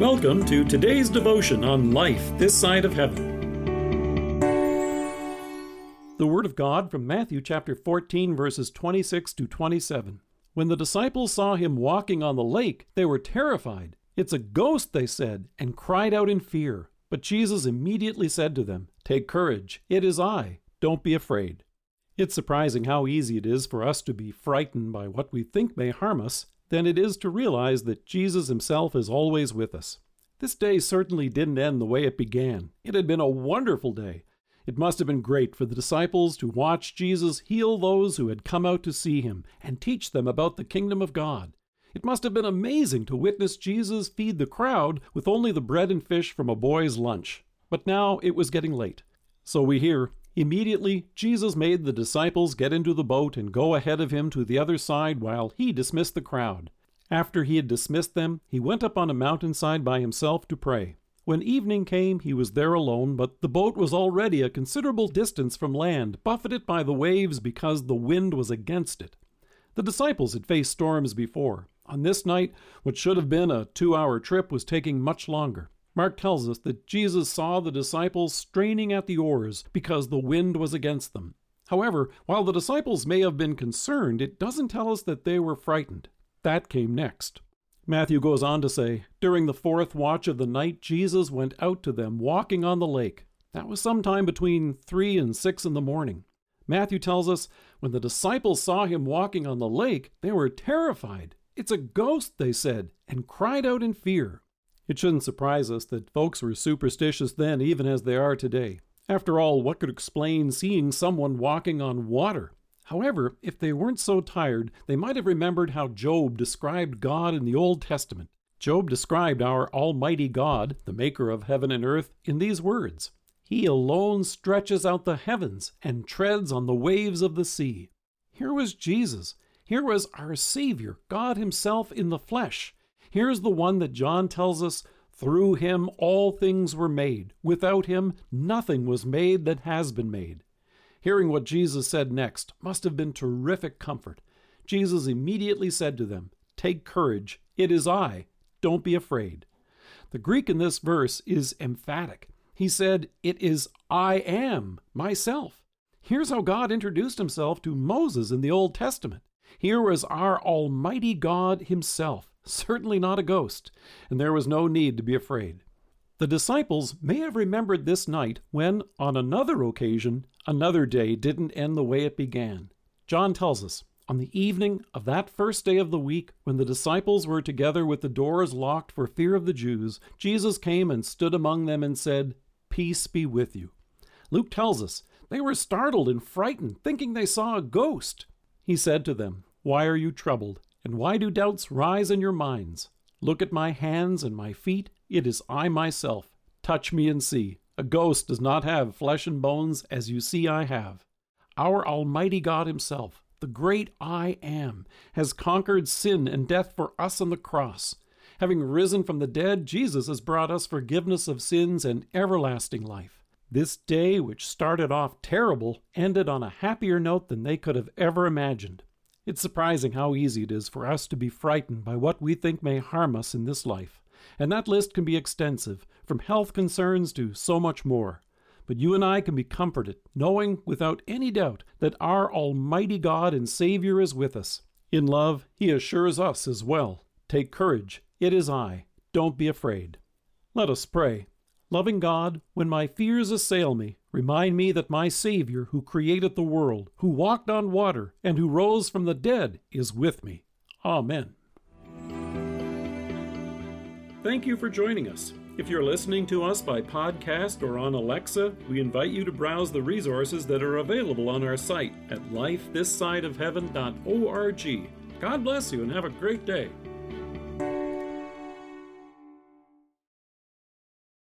Welcome to today's devotion on life this side of heaven. The Word of God from Matthew chapter 14, verses 26 to 27. When the disciples saw him walking on the lake, they were terrified. It's a ghost, they said, and cried out in fear. But Jesus immediately said to them, Take courage, it is I, don't be afraid. It's surprising how easy it is for us to be frightened by what we think may harm us than it is to realize that Jesus himself is always with us. This day certainly didn't end the way it began. It had been a wonderful day. It must have been great for the disciples to watch Jesus heal those who had come out to see him and teach them about the kingdom of God. It must have been amazing to witness Jesus feed the crowd with only the bread and fish from a boy's lunch. But now it was getting late. So we hear Immediately, Jesus made the disciples get into the boat and go ahead of him to the other side while he dismissed the crowd. After he had dismissed them, he went up on a mountainside by himself to pray. When evening came, he was there alone, but the boat was already a considerable distance from land, buffeted by the waves because the wind was against it. The disciples had faced storms before. On this night, what should have been a two hour trip was taking much longer. Mark tells us that Jesus saw the disciples straining at the oars because the wind was against them. However, while the disciples may have been concerned, it doesn't tell us that they were frightened. That came next. Matthew goes on to say, During the fourth watch of the night, Jesus went out to them walking on the lake. That was sometime between three and six in the morning. Matthew tells us, when the disciples saw him walking on the lake, they were terrified. It's a ghost, they said, and cried out in fear. It shouldn't surprise us that folks were superstitious then, even as they are today. After all, what could explain seeing someone walking on water? However, if they weren't so tired, they might have remembered how Job described God in the Old Testament. Job described our Almighty God, the maker of heaven and earth, in these words He alone stretches out the heavens and treads on the waves of the sea. Here was Jesus. Here was our Savior, God Himself in the flesh. Here's the one that John tells us through him all things were made. Without him, nothing was made that has been made. Hearing what Jesus said next must have been terrific comfort. Jesus immediately said to them, Take courage, it is I, don't be afraid. The Greek in this verse is emphatic. He said, It is I am myself. Here's how God introduced himself to Moses in the Old Testament. Here was our Almighty God Himself certainly not a ghost, and there was no need to be afraid. The disciples may have remembered this night when, on another occasion, another day didn't end the way it began. John tells us, on the evening of that first day of the week, when the disciples were together with the doors locked for fear of the Jews, Jesus came and stood among them and said, Peace be with you. Luke tells us they were startled and frightened, thinking they saw a ghost. He said to them, Why are you troubled? And why do doubts rise in your minds? Look at my hands and my feet. It is I myself. Touch me and see. A ghost does not have flesh and bones as you see I have. Our Almighty God Himself, the great I Am, has conquered sin and death for us on the cross. Having risen from the dead, Jesus has brought us forgiveness of sins and everlasting life. This day, which started off terrible, ended on a happier note than they could have ever imagined. It's surprising how easy it is for us to be frightened by what we think may harm us in this life, and that list can be extensive, from health concerns to so much more. But you and I can be comforted, knowing without any doubt that our Almighty God and Savior is with us. In love, He assures us as well Take courage, it is I, don't be afraid. Let us pray. Loving God, when my fears assail me, remind me that my Savior, who created the world, who walked on water, and who rose from the dead, is with me. Amen. Thank you for joining us. If you're listening to us by podcast or on Alexa, we invite you to browse the resources that are available on our site at lifethissideofheaven.org. God bless you and have a great day.